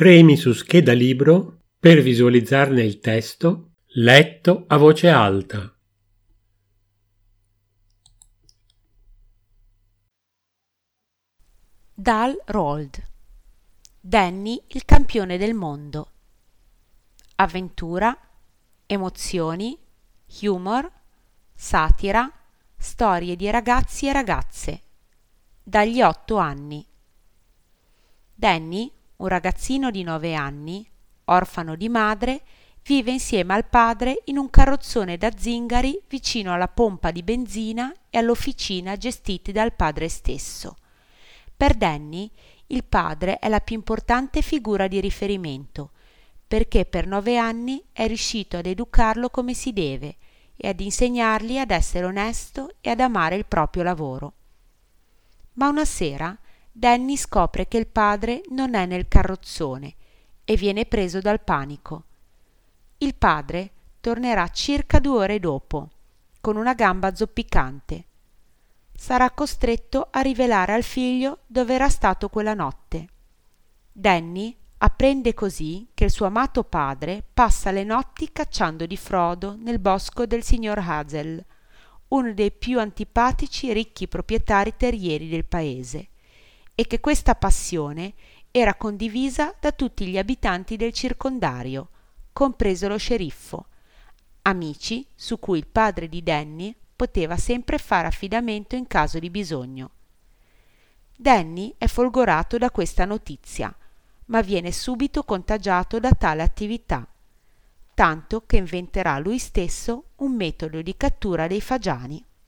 Premi su scheda libro per visualizzarne il testo letto a voce alta. Dal Rold Danny il campione del mondo Avventura, emozioni, humor, satira, storie di ragazzi e ragazze dagli otto anni. Danny, un ragazzino di nove anni, orfano di madre, vive insieme al padre in un carrozzone da zingari vicino alla pompa di benzina e all'officina gestite dal padre stesso. Per Danny il padre è la più importante figura di riferimento, perché per nove anni è riuscito ad educarlo come si deve e ad insegnargli ad essere onesto e ad amare il proprio lavoro. Ma una sera Danny scopre che il padre non è nel carrozzone e viene preso dal panico. Il padre tornerà circa due ore dopo, con una gamba zoppicante. Sarà costretto a rivelare al figlio dove era stato quella notte. Danny apprende così che il suo amato padre passa le notti cacciando di frodo nel bosco del signor Hazel, uno dei più antipatici ricchi proprietari terrieri del paese, e che questa passione era condivisa da tutti gli abitanti del circondario, compreso lo sceriffo, amici su cui il padre di Danny poteva sempre fare affidamento in caso di bisogno. Danny è folgorato da questa notizia, ma viene subito contagiato da tale attività, tanto che inventerà lui stesso un metodo di cattura dei fagiani.